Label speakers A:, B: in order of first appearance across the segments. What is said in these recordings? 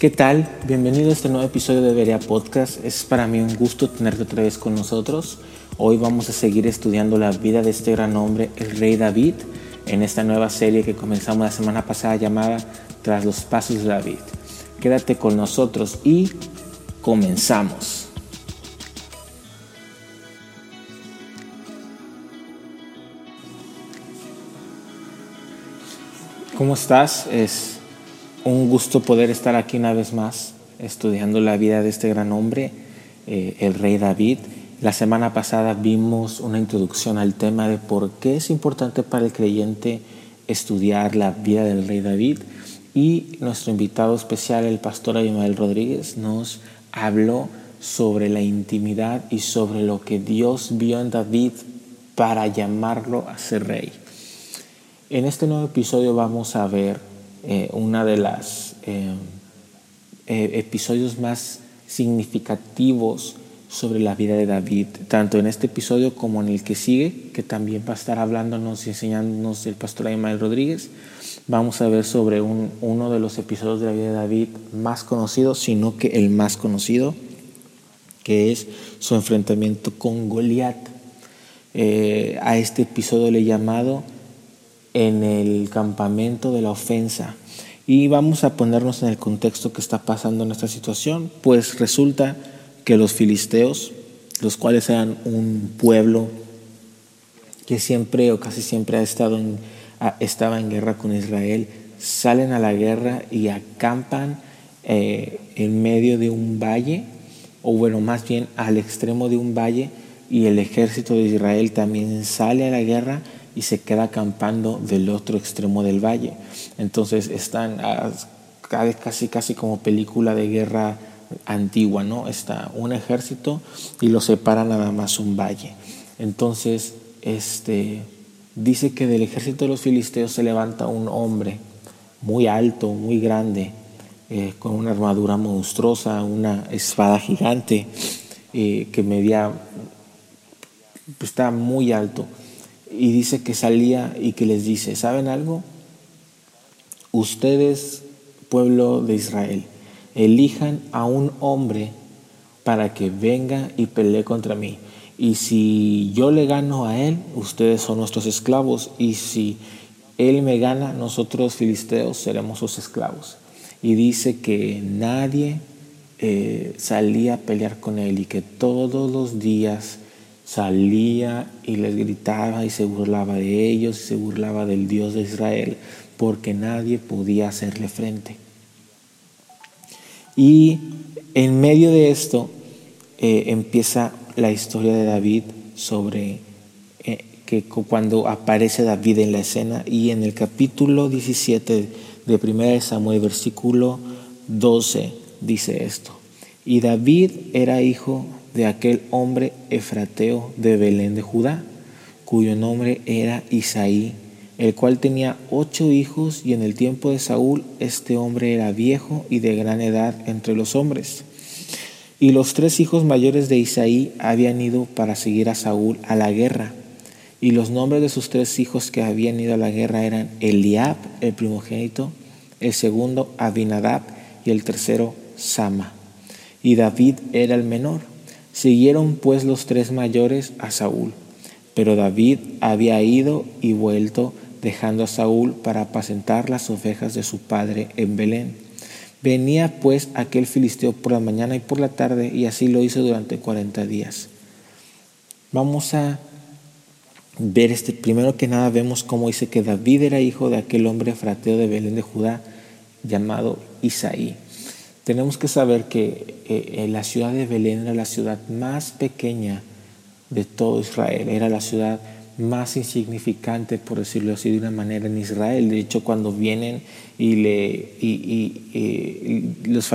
A: ¿Qué tal? Bienvenido a este nuevo episodio de Berea Podcast. Es para mí un gusto tenerte otra vez con nosotros. Hoy vamos a seguir estudiando la vida de este gran hombre, el rey David, en esta nueva serie que comenzamos la semana pasada llamada Tras los Pasos de David. Quédate con nosotros y comenzamos. ¿Cómo estás? Es un gusto poder estar aquí una vez más estudiando la vida de este gran hombre, eh, el rey David. La semana pasada vimos una introducción al tema de por qué es importante para el creyente estudiar la vida del rey David y nuestro invitado especial, el pastor Abimael Rodríguez, nos habló sobre la intimidad y sobre lo que Dios vio en David para llamarlo a ser rey. En este nuevo episodio vamos a ver eh, una de las eh, eh, episodios más significativos sobre la vida de David, tanto en este episodio como en el que sigue, que también va a estar hablándonos y enseñándonos el pastor Aymael Rodríguez. Vamos a ver sobre uno de los episodios de la vida de David más conocidos, sino que el más conocido, que es su enfrentamiento con Goliat. a este episodio le he llamado en el campamento de la ofensa. Y vamos a ponernos en el contexto que está pasando en esta situación, pues resulta que los filisteos, los cuales eran un pueblo que siempre o casi siempre ha estado en, estaba en guerra con Israel, salen a la guerra y acampan eh, en medio de un valle, o bueno, más bien al extremo de un valle, y el ejército de Israel también sale a la guerra y se queda acampando del otro extremo del valle. Entonces están casi casi como película de guerra antigua, ¿no? Está un ejército y lo separa nada más un valle. Entonces, este dice que del ejército de los filisteos se levanta un hombre muy alto, muy grande, eh, con una armadura monstruosa, una espada gigante eh, que medía, pues, está muy alto y dice que salía y que les dice, ¿saben algo? Ustedes, pueblo de Israel, elijan a un hombre para que venga y pelee contra mí. Y si yo le gano a él, ustedes son nuestros esclavos. Y si él me gana, nosotros filisteos seremos sus esclavos. Y dice que nadie eh, salía a pelear con él y que todos los días salía y les gritaba y se burlaba de ellos y se burlaba del Dios de Israel porque nadie podía hacerle frente. Y en medio de esto eh, empieza la historia de David sobre eh, que cuando aparece David en la escena y en el capítulo 17 de 1 Samuel versículo 12 dice esto. Y David era hijo de aquel hombre efrateo de Belén de Judá, cuyo nombre era Isaí, el cual tenía ocho hijos y en el tiempo de Saúl este hombre era viejo y de gran edad entre los hombres. Y los tres hijos mayores de Isaí habían ido para seguir a Saúl a la guerra. Y los nombres de sus tres hijos que habían ido a la guerra eran Eliab, el primogénito, el segundo Abinadab y el tercero Sama. Y David era el menor. Siguieron pues los tres mayores a Saúl, pero David había ido y vuelto dejando a Saúl para apacentar las ovejas de su padre en Belén. Venía pues aquel filisteo por la mañana y por la tarde y así lo hizo durante cuarenta días. Vamos a ver este, primero que nada vemos cómo dice que David era hijo de aquel hombre frateo de Belén de Judá llamado Isaí tenemos que saber que eh, la ciudad de Belén era la ciudad más pequeña de todo Israel, era la ciudad más insignificante, por decirlo así de una manera, en Israel. De hecho, cuando vienen y, le, y, los,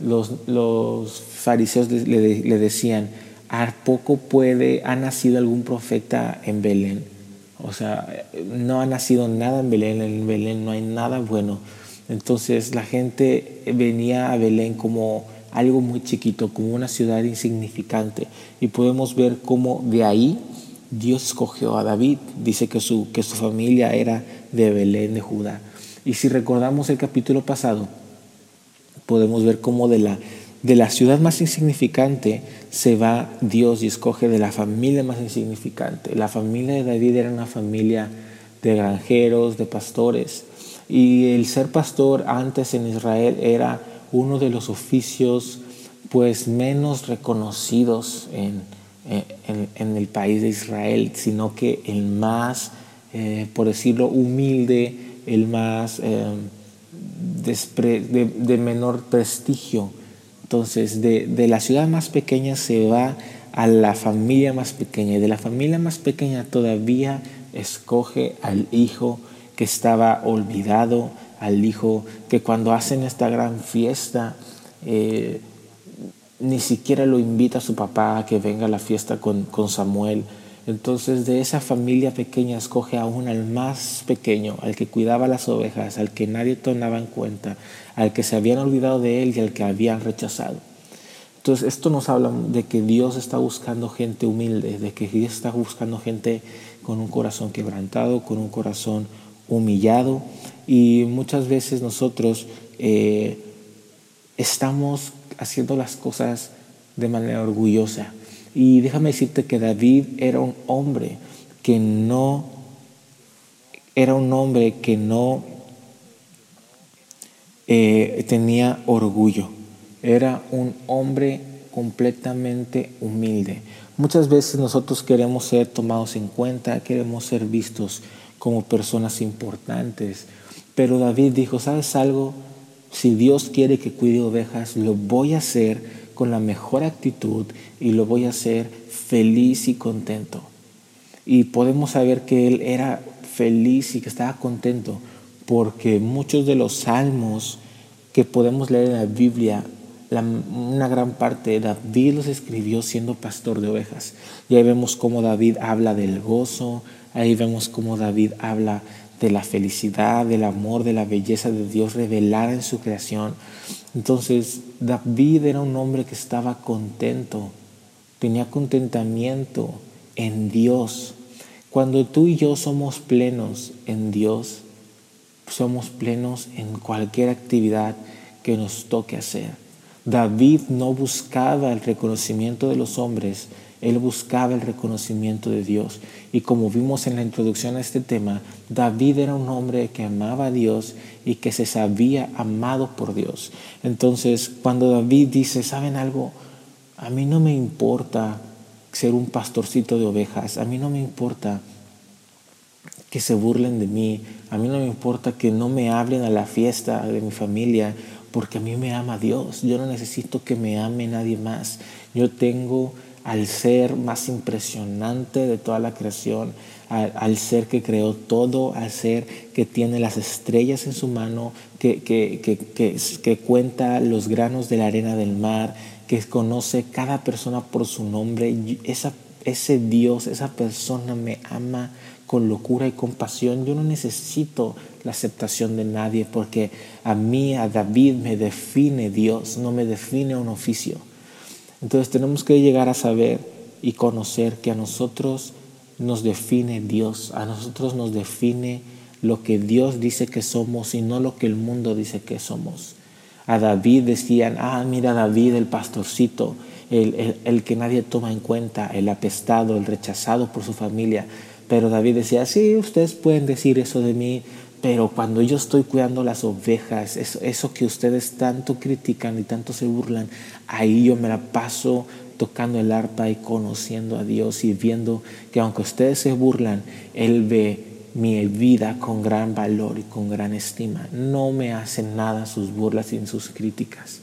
A: los, los, fariseos le, le decían, ¿a poco puede, ha nacido algún profeta en Belén? O sea, no ha nacido nada en Belén, en Belén no hay nada bueno. Entonces la gente venía a Belén como algo muy chiquito, como una ciudad insignificante. Y podemos ver cómo de ahí Dios escogió a David. Dice que su, que su familia era de Belén, de Judá. Y si recordamos el capítulo pasado, podemos ver cómo de la, de la ciudad más insignificante se va Dios y escoge de la familia más insignificante. La familia de David era una familia de granjeros, de pastores. Y el ser pastor antes en Israel era uno de los oficios pues menos reconocidos en, en, el país de Israel, sino que el más, eh, por decirlo, humilde, el más eh, de, menor prestigio. Entonces, de, de la ciudad más pequeña se va a la familia más pequeña y de la familia más pequeña todavía escoge al hijo que estaba olvidado, al hijo que cuando hacen esta gran fiesta, eh, ni siquiera lo invita a su papá a que venga a la fiesta con, con Samuel. Entonces de esa familia pequeña escoge aún al más pequeño, al que cuidaba las ovejas, al que nadie tomaba en cuenta, al que se habían olvidado de él y al que habían rechazado. Entonces esto nos habla de que Dios está buscando gente humilde, de que Dios está buscando gente con un corazón quebrantado, con un corazón humillado y muchas veces nosotros eh, estamos haciendo las cosas de manera orgullosa. Y déjame decirte que David era un hombre que no, era un hombre que no eh, tenía orgullo. Era un hombre completamente humilde. Muchas veces nosotros queremos ser tomados en cuenta, queremos ser vistos como personas importantes, pero David dijo, ¿sabes algo? Si Dios quiere que cuide ovejas, lo voy a hacer con la mejor actitud y lo voy a hacer feliz y contento. Y podemos saber que él era feliz y que estaba contento porque muchos de los salmos que podemos leer en la Biblia una gran parte David los escribió siendo pastor de ovejas. Y ahí vemos cómo David habla del gozo, ahí vemos cómo David habla de la felicidad, del amor, de la belleza de Dios revelada en su creación. Entonces David era un hombre que estaba contento, tenía contentamiento en Dios. Cuando tú y yo somos plenos en Dios, somos plenos en cualquier actividad que nos toque hacer. David no buscaba el reconocimiento de los hombres, él buscaba el reconocimiento de Dios. Y como vimos en la introducción a este tema, David era un hombre que amaba a Dios y que se sabía amado por Dios. Entonces, cuando David dice, ¿saben algo? A mí no me importa ser un pastorcito de ovejas, a mí no me importa que se burlen de mí, a mí no me importa que no me hablen a la fiesta de mi familia, porque a mí me ama Dios. Yo no necesito que me ame nadie más. Yo tengo al ser más impresionante de toda la creación, al, ser que creó todo, al ser que tiene las estrellas en su mano, que, que, que, que, cuenta los granos de la arena del mar, que conoce cada persona por su nombre. Esa, ese Dios, esa persona me ama con locura y compasión. Yo no necesito la aceptación de nadie porque a mí, a David, me define Dios, no me define un oficio. Entonces tenemos que llegar a saber y conocer que a nosotros nos define Dios, a nosotros nos define lo que Dios dice que somos y no lo que el mundo dice que somos. A David decían, ah, mira David, el pastorcito, el, el que nadie toma en cuenta, el apestado, el rechazado por su familia. Pero David decía, sí, ustedes pueden decir eso de mí, pero cuando yo estoy cuidando las ovejas, eso, que ustedes tanto critican y tanto se burlan, ahí yo me la paso tocando el arpa y conociendo a Dios y viendo que aunque ustedes se burlan, Él ve mi vida con gran valor y con gran estima. No me hacen nada sus burlas y sus críticas.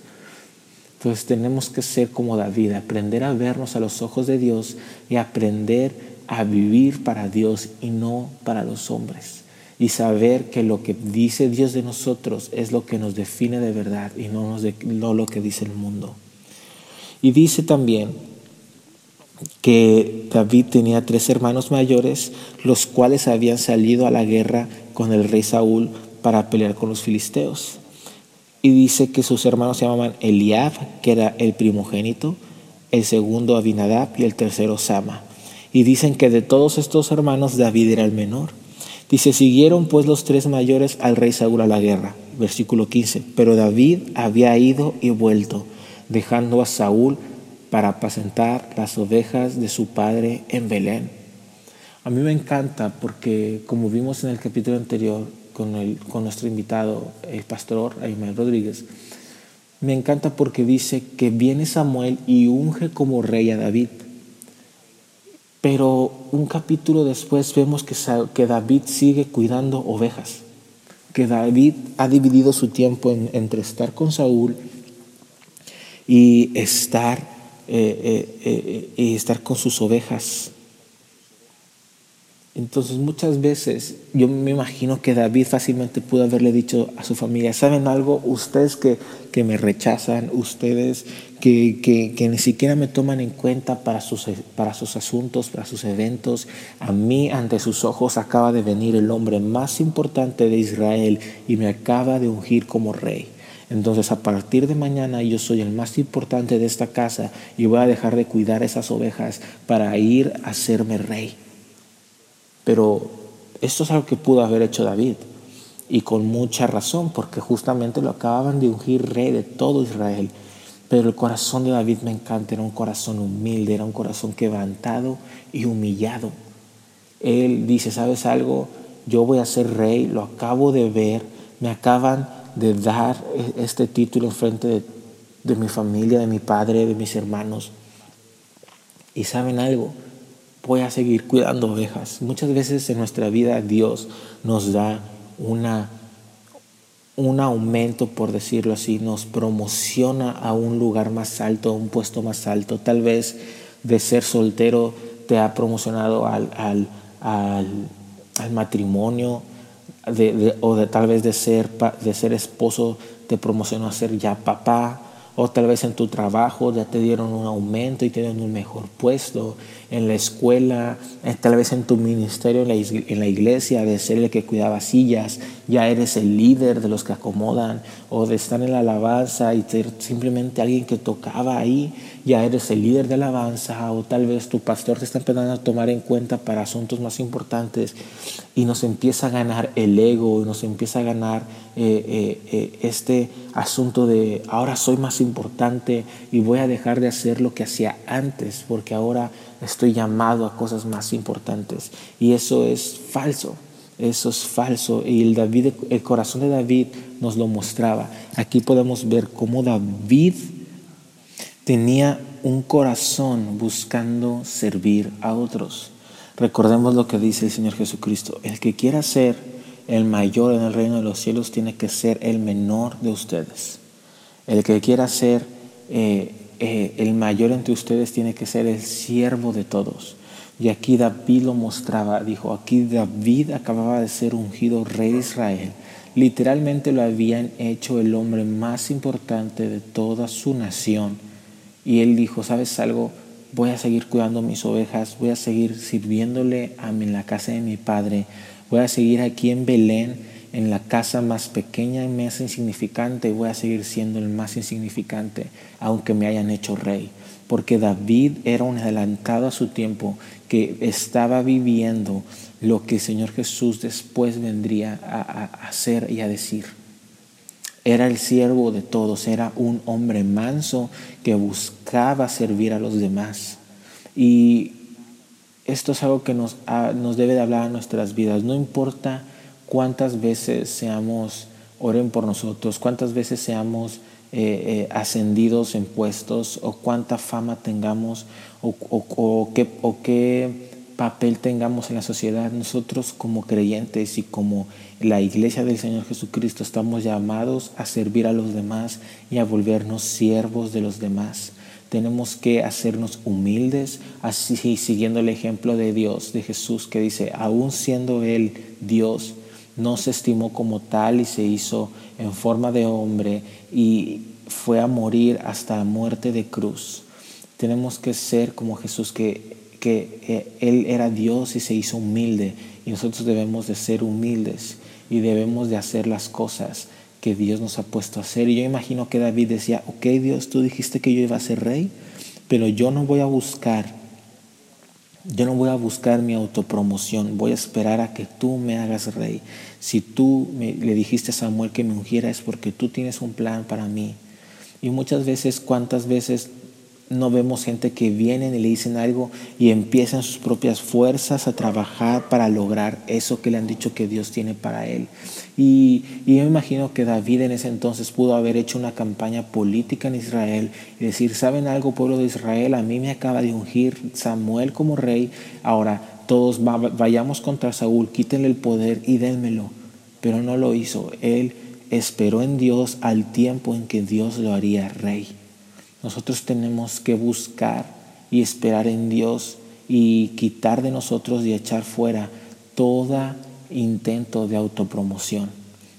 A: Entonces tenemos que ser como David, aprender a vernos a los ojos de Dios y aprender a vivir para Dios y no para los hombres y saber que lo que dice Dios de nosotros es lo que nos define de verdad y no, nos no lo que dice el mundo. Y dice también que David tenía tres hermanos mayores, los cuales habían salido a la guerra con el rey Saúl para pelear con los filisteos. Y dice que sus hermanos se llamaban Eliab, que era el primogénito, el segundo Abinadab y el tercero Sama. Y dicen que de todos estos hermanos David era el menor. Dice, siguieron pues los tres mayores al rey Saúl a la guerra. versículo 15. Pero David había ido y vuelto, dejando a Saúl para apacentar las ovejas de su padre en Belén. A mí me encanta porque, como vimos en el capítulo anterior con, nuestro invitado, el pastor Aymar Rodríguez, me encanta porque dice que viene Samuel y unge como rey a David. Pero un capítulo después vemos que, que David sigue cuidando ovejas, que David ha dividido su tiempo entre estar con Saúl y estar, eh, eh, eh, y estar con sus ovejas. Entonces muchas veces yo me imagino que David fácilmente pudo haberle dicho a su familia, ¿saben algo? Ustedes que, que me rechazan, ustedes que, que, ni siquiera me toman en cuenta para sus, para sus asuntos, para sus eventos, a mí ante sus ojos acaba de venir el hombre más importante de Israel y me acaba de ungir como rey. Entonces a partir de mañana yo soy el más importante de esta casa y voy a dejar de cuidar esas ovejas para ir a serme rey. Pero esto es algo que pudo haber hecho David y con mucha razón, porque justamente lo acababan de ungir rey de todo Israel. Pero el corazón de David me encanta, era un corazón humilde, era un corazón quebrantado y humillado. Él dice, ¿sabes algo? Yo voy a ser rey, lo acabo de ver, me acaban de dar e-, este título en frente de, de mi familia, de mi padre, de mis hermanos. Y saben algo, voy a seguir cuidando ovejas. Muchas veces en nuestra vida Dios nos da una, un aumento, por decirlo así, nos promociona a un lugar más alto, a un puesto más alto. Tal vez de ser soltero te ha promocionado al, al, al, matrimonio, o de, tal vez de ser, de ser esposo te promocionó a ser ya papá o tal vez en tu trabajo ya te dieron un aumento y dieron un mejor puesto, en la escuela, eh, tal vez en tu ministerio, en la iglesia, de ser el que cuidaba sillas, ya eres el líder de los que acomodan, o de estar en la alabanza y ser simplemente alguien que tocaba ahí, ya eres el líder de alabanza, o tal vez tu pastor te está empezando a tomar en cuenta para asuntos más importantes y nos empieza a ganar el ego, nos empieza a ganar eh, eh, eh, este asunto de ahora soy más importante y voy a dejar de hacer lo que hacía antes porque ahora estoy llamado a cosas más importantes. Y eso es falso. Eso es falso. Y el, David, el corazón de David nos lo mostraba. Aquí podemos ver cómo David tenía un corazón buscando servir a otros. Recordemos lo que dice el Señor Jesucristo. El que quiera ser el mayor en el reino de los cielos tiene que ser el menor de ustedes. El que quiera ser eh, eh, el mayor entre ustedes tiene que ser el siervo de todos. Y aquí David lo mostraba, dijo, aquí David acababa de ser ungido rey de Israel. Literalmente lo habían hecho el hombre más importante de toda su nación. Y él dijo, ¿sabes algo? Voy a seguir cuidando mis ovejas, voy a seguir sirviéndole a mí en la casa de mi padre, voy a seguir aquí en Belén en la casa más pequeña y más insignificante, voy a seguir siendo el más insignificante, aunque me hayan hecho rey. Porque David era un adelantado a su tiempo que estaba viviendo lo que el Señor Jesús después vendría a, hacer y a decir. Era el siervo de todos, era un hombre manso que buscaba servir a los demás. Y esto es algo que nos, nos debe de hablar a nuestras vidas. No importa cuántas veces seamos, oren por nosotros, cuántas veces seamos eh, eh, ascendidos en puestos o cuánta fama tengamos o, qué, o qué papel tengamos en la sociedad, nosotros como creyentes y como la iglesia del Señor Jesucristo estamos llamados a servir a los demás y a volvernos siervos de los demás. Tenemos que hacernos humildes, así siguiendo el ejemplo de Dios, de Jesús, que dice, aún siendo Él Dios, no se estimó como tal y se hizo en forma de hombre y fue a morir hasta la muerte de cruz. Tenemos que ser como Jesús, que, que eh, Él era Dios y se hizo humilde y nosotros debemos de ser humildes y debemos de hacer las cosas que Dios nos ha puesto a hacer. Y yo imagino que David decía, ok Dios, tú dijiste que yo iba a ser rey, pero yo no voy a buscar Yo no voy a buscar mi autopromoción, voy a esperar a que tú me hagas rey. Si tú le dijiste a Samuel que me ungiera es porque tú tienes un plan para mí. Y muchas veces, cuántas veces no vemos gente que vienen y le dicen algo y empiezan sus propias fuerzas a trabajar para lograr eso que le han dicho que Dios tiene para él. Y, y, yo me imagino que David en ese entonces pudo haber hecho una campaña política en Israel y decir, ¿saben algo pueblo de Israel? A mí me acaba de ungir Samuel como rey, ahora todos vayamos contra Saúl, quítenle el poder y dénmelo. Pero no lo hizo, él esperó en Dios al tiempo en que Dios lo haría rey. Nosotros tenemos que buscar y esperar en Dios y quitar de nosotros y echar fuera todo intento de autopromoción.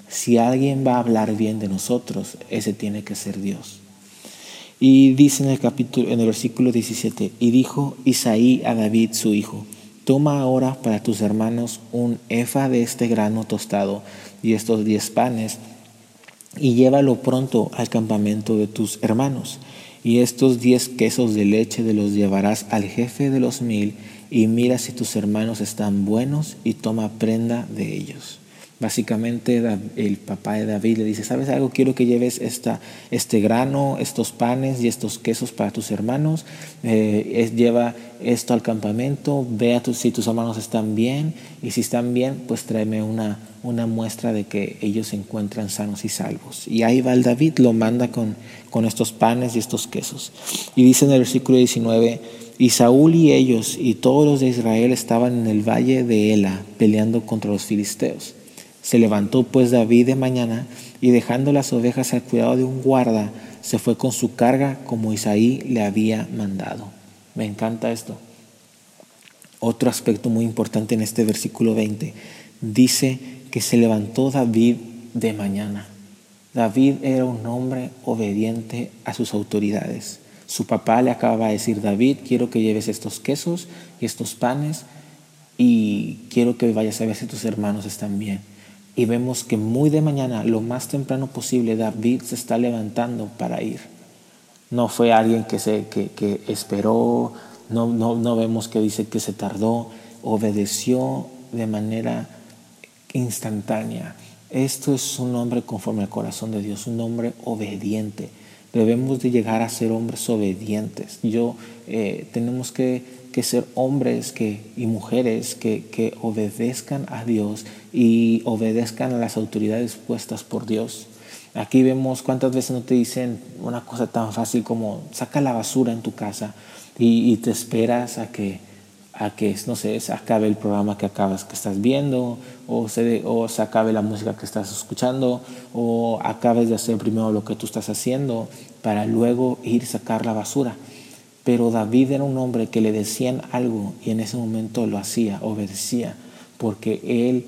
A: Si alguien va a hablar bien de nosotros, ese tiene que ser Dios. Y dice en el capítulo en el versículo 17, y dijo Isaí a David su hijo: Toma ahora para tus hermanos un efa de este grano tostado y estos diez panes y llévalo pronto al campamento de tus hermanos y estos diez quesos de leche de los llevarás al jefe de los mil, y mira si tus hermanos están buenos, y toma prenda de ellos. Básicamente el papá de David le dice, ¿sabes algo? Quiero que lleves esta, este grano, estos panes y estos quesos para tus hermanos. Eh, lleva esto al campamento, vea si tus hermanos están bien y si están bien, pues tráeme una, una muestra de que ellos se encuentran sanos y salvos. Y ahí va el David, lo manda con, con estos panes y estos quesos. Y dice en el versículo 19, y Saúl y ellos y todos los de Israel estaban en el valle de Ela peleando contra los filisteos. Se levantó pues David de mañana y dejando las ovejas al cuidado de un guarda, se fue con su carga como Isaí le había mandado. Me encanta esto. Otro aspecto muy importante en este versículo 20 dice que se levantó David de mañana. David era un hombre obediente a sus autoridades. Su papá le acaba de decir, David, quiero que lleves estos quesos y estos panes y quiero que vayas a ver si tus hermanos están bien y vemos que muy de mañana, lo más temprano posible, David se está levantando para ir. No fue alguien que, se, que, esperó, no, no, no vemos que dice que se tardó, obedeció de manera instantánea. Esto es un hombre conforme al corazón de Dios, un hombre obediente. Debemos de llegar a ser hombres obedientes. Yo eh, tenemos que que ser hombres que, y mujeres que, que obedezcan a Dios y obedezcan a las autoridades puestas por Dios. Aquí vemos cuántas veces no te dicen una cosa tan fácil como saca la basura en tu casa y, te esperas a que, a que, no sé, se acabe el programa que acabas que estás viendo o se, o se acabe la música que estás escuchando o acabes de hacer primero lo que tú estás haciendo para luego ir a sacar la basura. Pero David era un hombre que le decían algo y en ese momento lo hacía, obedecía, porque él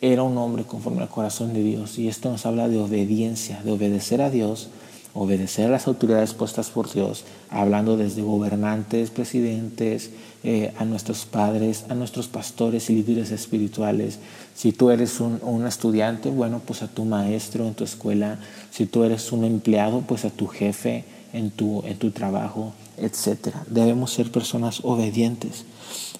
A: era un hombre conforme al corazón de Dios. Y esto nos habla de obediencia, de obedecer a Dios, obedecer a las autoridades puestas por Dios, hablando desde gobernantes, presidentes, eh, a nuestros padres, a nuestros pastores y líderes espirituales. Si tú eres un, un, estudiante, bueno, pues a tu maestro en tu escuela. Si tú eres un empleado, pues a tu jefe en tu, en tu trabajo etc. Debemos ser personas obedientes.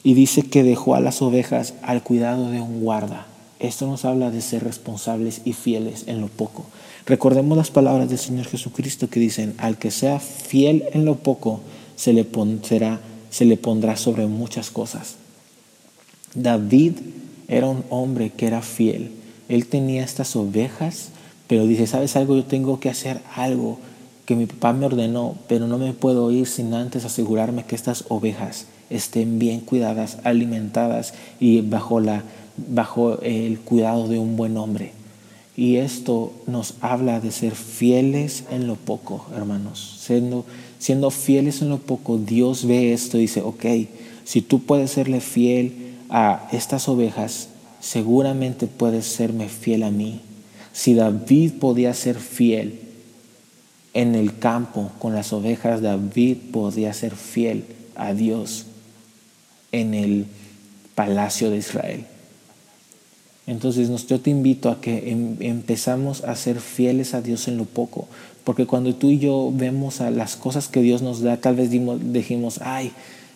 A: Y dice que dejó a las ovejas al cuidado de un guarda. Esto nos habla de ser responsables y fieles en lo poco. Recordemos las palabras del Señor Jesucristo que dicen, al que sea fiel en lo poco, se le, pondrá, se le pondrá sobre muchas cosas. David era un hombre que era fiel. Él tenía estas ovejas, pero dice, ¿sabes algo? Yo tengo que hacer algo que mi papá me ordenó, pero no me puedo ir sin antes asegurarme que estas ovejas estén bien cuidadas, alimentadas y bajo, la, bajo el cuidado de un buen hombre. Y esto nos habla de ser fieles en lo poco, hermanos. Siendo, siendo fieles en lo poco, Dios ve esto y dice, ok, si tú puedes serle fiel a estas ovejas, seguramente puedes serme fiel a mí. Si David podía ser fiel en el campo con las ovejas, David podía ser fiel a Dios en el palacio de Israel. Entonces yo te invito a que em, empezamos a ser fieles a Dios en lo poco, porque cuando tú y yo vemos a las cosas que Dios nos da, tal vez dijimos, ay,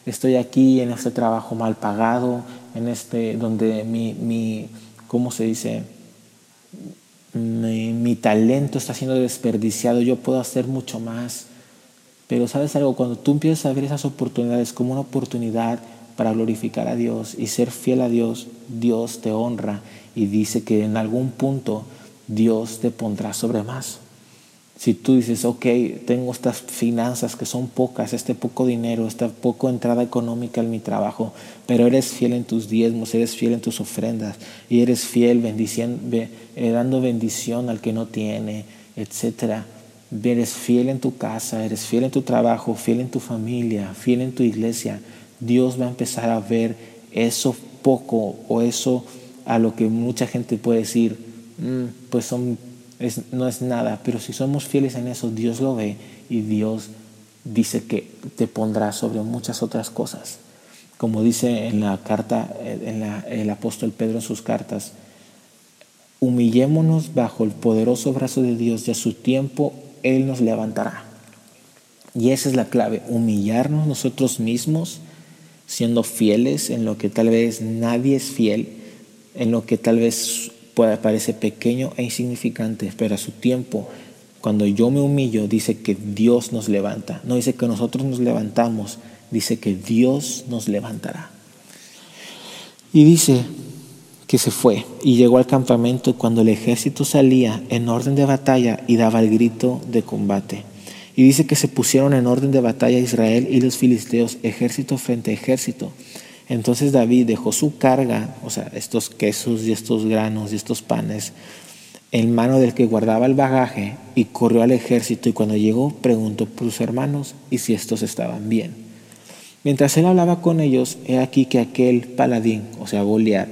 A: estoy aquí en este trabajo mal pagado, en este, donde mi, mi ¿cómo se dice? Mi, talento está siendo desperdiciado, yo puedo hacer mucho más. Pero sabes algo, cuando tú empiezas a ver esas oportunidades como una oportunidad para glorificar a Dios y ser fiel a Dios, Dios te honra y dice que en algún punto Dios te pondrá sobre más. Si tú dices, ok, tengo estas finanzas que son pocas, este poco dinero, esta poco entrada económica en mi trabajo, pero eres fiel en tus diezmos, eres fiel en tus ofrendas y eres fiel bendiciendo, eh, dando bendición al que no tiene, etc. Eres fiel en tu casa, eres fiel en tu trabajo, fiel en tu familia, fiel en tu iglesia. Dios va a empezar a ver eso poco o eso a lo que mucha gente puede decir, mm, pues son no es nada, pero si somos fieles en eso, Dios lo ve y Dios dice que te pondrá sobre muchas otras cosas. Como dice en la carta, en el apóstol Pedro en sus cartas, humillémonos bajo el poderoso brazo de Dios y a su tiempo Él nos levantará. Y esa es la clave, humillarnos nosotros mismos, siendo fieles en lo que tal vez nadie es fiel, en lo que tal vez puede parecer pequeño e insignificante, pero a su tiempo, cuando yo me humillo, dice que Dios nos levanta. No dice que nosotros nos levantamos, dice que Dios nos levantará. Y dice que se fue y llegó al campamento cuando el ejército salía en orden de batalla y daba el grito de combate. Y dice que se pusieron en orden de batalla Israel y los filisteos, ejército frente a ejército. Entonces David dejó su carga, o sea, estos quesos y estos granos y estos panes, en mano del que guardaba el bagaje y corrió al ejército y cuando llegó preguntó por sus hermanos y si estos estaban bien. Mientras él hablaba con ellos, he aquí que aquel paladín, o sea, Goliat,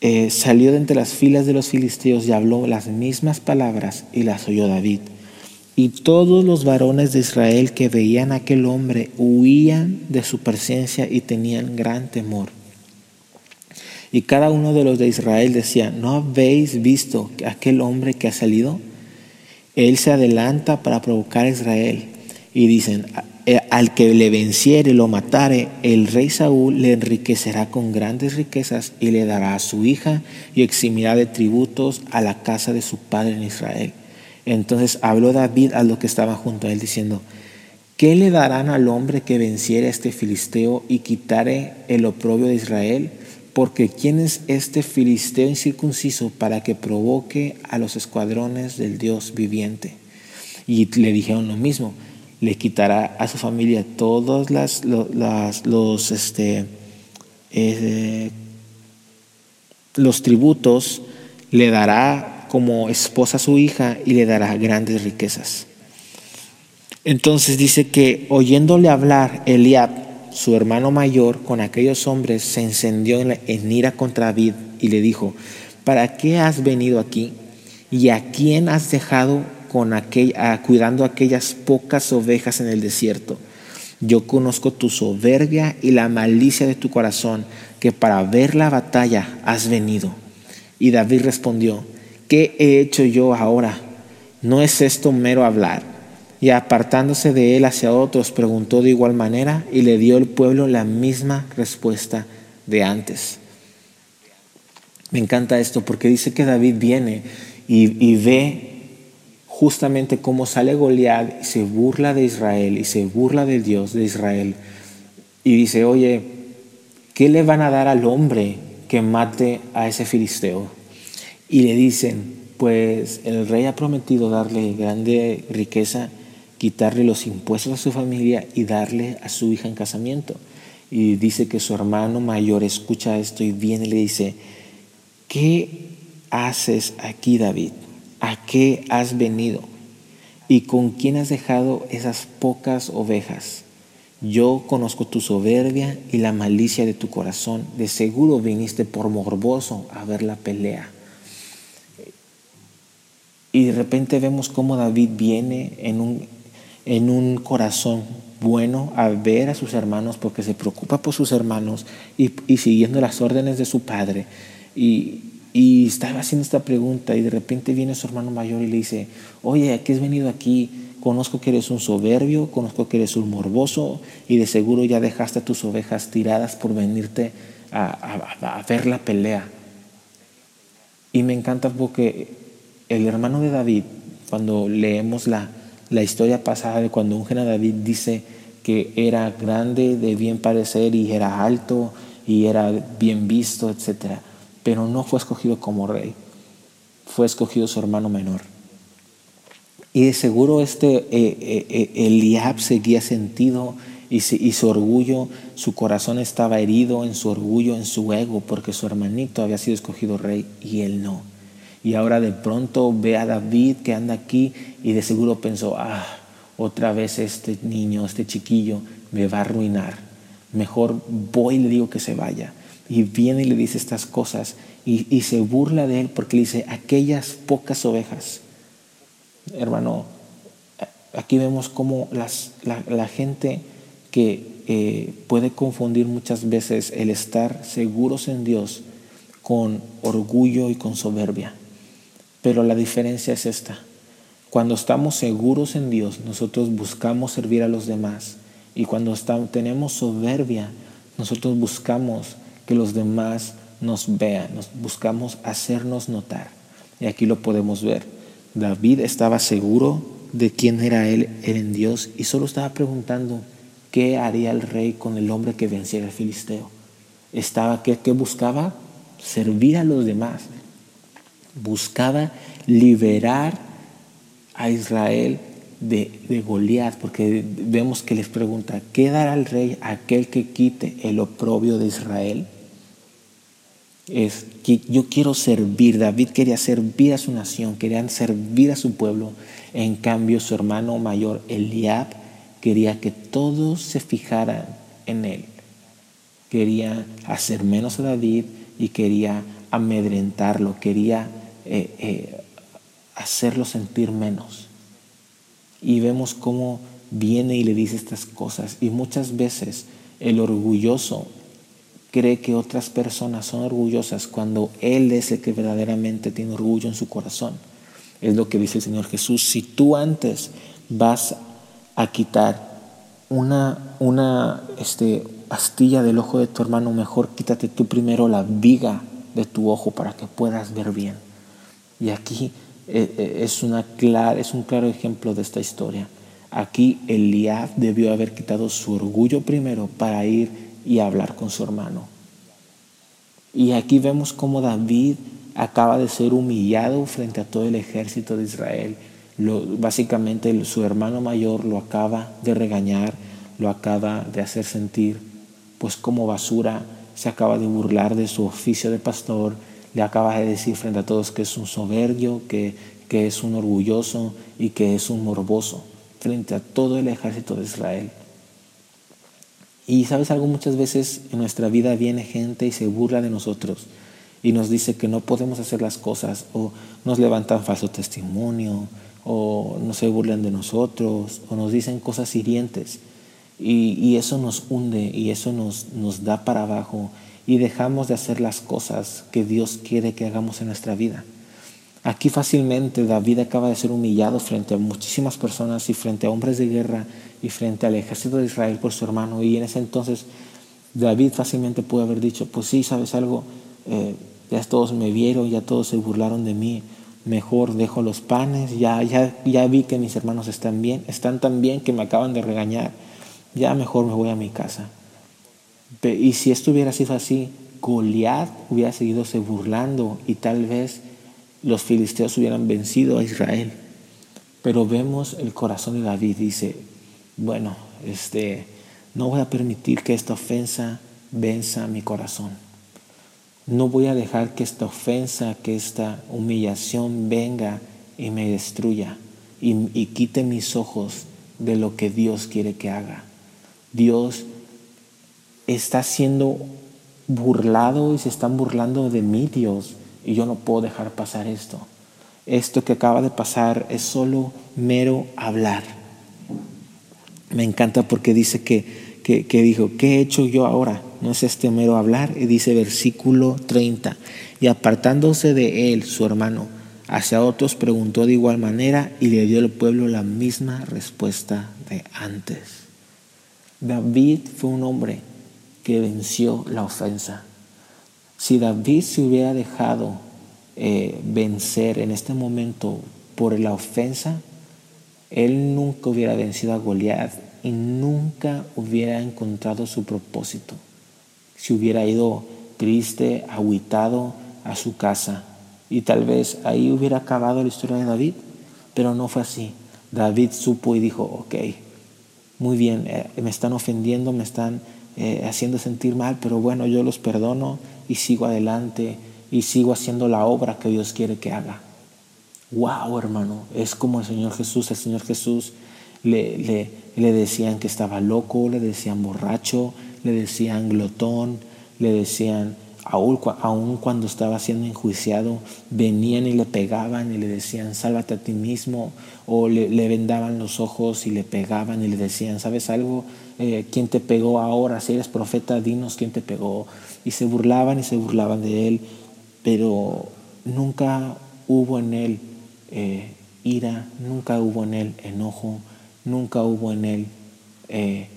A: eh, salió de entre las filas de los filisteos y habló las mismas palabras y las oyó David. Y todos los varones de Israel que veían a aquel hombre huían de su presencia y tenían gran temor. Y cada uno de los de Israel decía, ¿no habéis visto aquel hombre que ha salido? Él se adelanta para provocar a Israel. Y dicen, eh, al que le venciere, lo matare, el rey Saúl le enriquecerá con grandes riquezas y le dará a su hija y eximirá de tributos a la casa de su padre en Israel. Entonces habló David a los que estaban junto a él diciendo, ¿qué le darán al hombre que venciere a este filisteo y quitare el oprobio de Israel? Porque ¿quién es este filisteo incircunciso para que provoque a los escuadrones del Dios viviente? Y le dijeron lo mismo, le quitará a su familia todos los, este, eh, los tributos, le dará como esposa su hija y le dará grandes riquezas. Entonces dice que oyéndole hablar Eliab, su hermano mayor, con aquellos hombres, se encendió en, ira contra David y le dijo, ¿para qué has venido aquí? ¿Y a quién has dejado con cuidando aquellas pocas ovejas en el desierto? Yo conozco tu soberbia y la malicia de tu corazón, que para ver la batalla has venido. Y David respondió, ¿qué he hecho yo ahora? ¿No es esto mero hablar? Y apartándose de él hacia otros, preguntó de igual manera y le dio el pueblo la misma respuesta de antes. Me encanta esto porque dice que David viene y, ve justamente cómo sale Goliat y se burla de Israel y se burla del Dios de Israel. Y dice, oye, ¿qué le van a dar al hombre que mate a ese filisteo? Y le dicen, pues el rey ha prometido darle grande riqueza, quitarle los impuestos a su familia y darle a su hija en casamiento. Y dice que su hermano mayor escucha esto y viene y le dice, ¿qué haces aquí David? ¿A qué has venido? ¿Y con quién has dejado esas pocas ovejas? Yo conozco tu soberbia y la malicia de tu corazón. De seguro viniste por morboso a ver la pelea. Y de repente vemos cómo David viene en un, en un corazón bueno a ver a sus hermanos porque se preocupa por sus hermanos y, siguiendo las órdenes de su padre. Y, estaba haciendo esta pregunta y de repente viene su hermano mayor y le dice, oye, ¿a qué has venido aquí conozco que eres un soberbio, conozco que eres un morboso y de seguro ya dejaste a tus ovejas tiradas por venirte a, ver la pelea. Y me encanta porque el hermano de David, cuando leemos la, la historia pasada de cuando ungen a David, dice que era grande, de bien parecer y era alto y era bien visto, etc. Pero no fue escogido como rey, fue escogido su hermano menor. Y de seguro este eh, eh, eh, Eliab seguía sentido y, y, su orgullo, su corazón estaba herido en su orgullo, en su ego, porque su hermanito había sido escogido rey y él no. Y ahora de pronto ve a David que anda aquí y de seguro pensó, ah, otra vez este niño, este chiquillo me va a arruinar. Mejor voy y le digo que se vaya. Y viene y le dice estas cosas y, y se burla de él porque le dice, aquellas pocas ovejas hermano, aquí vemos cómo la, gente que eh, puede confundir muchas veces el estar seguros en Dios con orgullo y con soberbia. Pero la diferencia es esta. Cuando estamos seguros en Dios, nosotros buscamos servir a los demás. Y cuando tenemos soberbia, nosotros buscamos que los demás nos vean, buscamos hacernos notar. Y aquí lo podemos ver. David estaba seguro de quién era él, en Dios y solo estaba preguntando qué haría el rey con el hombre que venciera al filisteo. Estaba, ¿qué, buscaba? Servir a los demás. Buscaba liberar a Israel de, de Goliat, porque vemos que les pregunta, ¿qué dará el rey aquel que quite el oprobio de Israel? es que yo quiero servir. David quería servir a su nación, quería servir a su pueblo. En cambio, su hermano mayor, Eliab, quería que todos se fijaran en él. Quería hacer menos a David y quería amedrentarlo, quería eh, eh, hacerlo sentir menos. Y vemos cómo viene y le dice estas cosas. Y muchas veces el orgulloso cree que otras personas son orgullosas cuando Él es el que verdaderamente tiene orgullo en su corazón. Es lo que dice el Señor Jesús. Si tú antes vas a quitar una, una este, astilla del ojo de tu hermano, mejor quítate tú primero la viga de tu ojo para que puedas ver bien. Y aquí eh, eh, es, un claro ejemplo de esta historia. Aquí Eliab debió haber quitado su orgullo primero para ir y hablar con su hermano. Y aquí vemos cómo David acaba de ser humillado frente a todo el ejército de Israel. Básicamente su hermano mayor lo acaba de regañar, lo acaba de hacer sentir pues como basura, se acaba de burlar de su oficio de pastor, le acaba de decir frente a todos que es un soberbio, que, que es un orgulloso y que es un morboso frente a todo el ejército de Israel. Y sabes algo, muchas veces en nuestra vida viene gente y se burla de nosotros y nos dice que no podemos hacer las cosas o nos levantan falso testimonio o no se burlan de nosotros o nos dicen cosas hirientes y, y eso nos hunde y eso nos, nos da para abajo y dejamos de hacer las cosas que Dios quiere que hagamos en nuestra vida. Aquí fácilmente David acaba de ser humillado frente a muchísimas personas y frente a hombres de guerra y frente al ejército de Israel por su hermano. Y en ese entonces David fácilmente pudo haber dicho, pues sí, sabes algo, eh, ya todos me vieron, ya todos se burlaron de mí, mejor dejo los panes, ya, ya, ya vi que mis hermanos están bien, están tan bien que me acaban de regañar, ya mejor me voy a mi casa. Y si esto hubiera sido así, Goliat hubiera seguido se burlando y tal vez los filisteos hubieran vencido a Israel. Pero vemos el corazón de David, dice, bueno, este, no voy a permitir que esta ofensa venza mi corazón. No voy a dejar que esta ofensa, que esta humillación venga y me destruya y, y quite mis ojos de lo que Dios quiere que haga. Dios está siendo burlado y se están burlando de mí, Dios y yo no puedo dejar pasar esto. Esto que acaba de pasar es solo mero hablar. Me encanta porque dice que, que, dijo, ¿qué he hecho yo ahora? No es este mero hablar. Y dice versículo 30, y apartándose de él, su hermano, Hacia otros preguntó de igual manera y le dio al pueblo la misma respuesta de antes. David fue un hombre que venció la ofensa. Si David se hubiera dejado eh, vencer en este momento por la ofensa, él nunca hubiera vencido a Goliat y nunca hubiera encontrado su propósito. Si hubiera ido triste, aguitado a su casa y tal vez ahí hubiera acabado la historia de David, pero no fue así. David supo y dijo, ok, muy bien, eh, me están ofendiendo, me están eh, haciendo sentir mal, pero bueno, yo los perdono y sigo adelante y sigo haciendo la obra que Dios quiere que haga. Wow, hermano, es como el Señor Jesús. El Señor Jesús le, le, le decían que estaba loco, le decían borracho, le decían glotón, le decían, aún, cuando estaba siendo enjuiciado, venían y le pegaban y le decían, sálvate a ti mismo, o le, vendaban los ojos y le pegaban y le decían, ¿sabes algo? Eh, ¿Quién te pegó ahora? Si eres profeta, dinos quién te pegó. Y se burlaban y se burlaban de él, pero nunca hubo en él eh, ira, nunca hubo en él enojo, nunca hubo en él eh,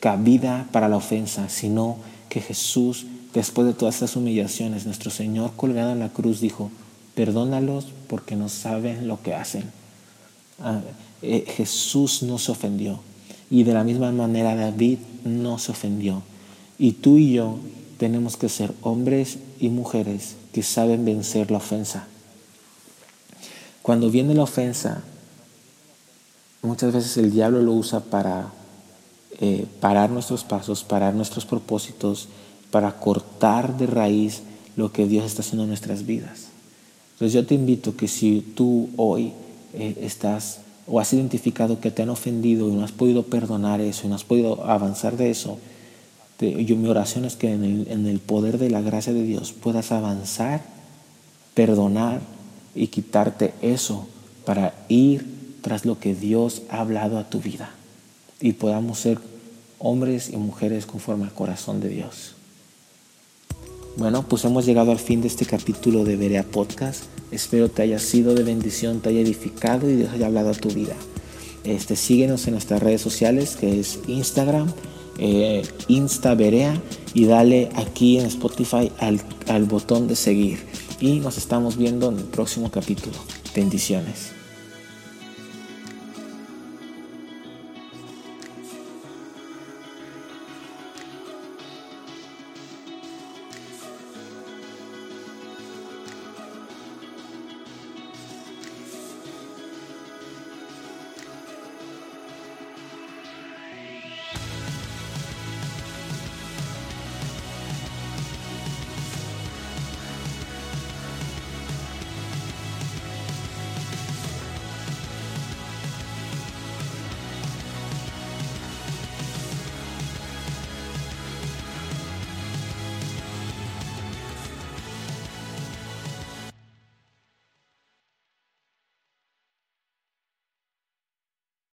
A: cabida para la ofensa, sino que Jesús Después de todas estas humillaciones, nuestro Señor colgado en la cruz dijo, perdónalos porque no saben lo que hacen. Ah, eh, Jesús no se ofendió y de la misma manera David no se ofendió. Y tú y yo tenemos que ser hombres y mujeres que saben vencer la ofensa. Cuando viene la ofensa, muchas veces el diablo lo usa para eh, parar nuestros pasos, parar nuestros propósitos para cortar de raíz lo que Dios está haciendo en nuestras vidas. Entonces yo te invito que si tú hoy eh, estás o has identificado que te han ofendido y no has podido perdonar eso y no has podido avanzar de eso, yo, mi oración es que en el, en el poder de la gracia de Dios puedas avanzar, perdonar y quitarte eso para ir tras lo que Dios ha hablado a tu vida y podamos ser hombres y mujeres conforme al corazón de Dios. Bueno, pues hemos llegado al fin de este capítulo de Berea Podcast. Espero te haya sido de bendición, te haya edificado y Dios haya hablado a tu vida. Este, síguenos en nuestras redes sociales que es Instagram, eh, y dale aquí en Spotify al, al botón de seguir. Y nos estamos viendo en el próximo capítulo. Bendiciones.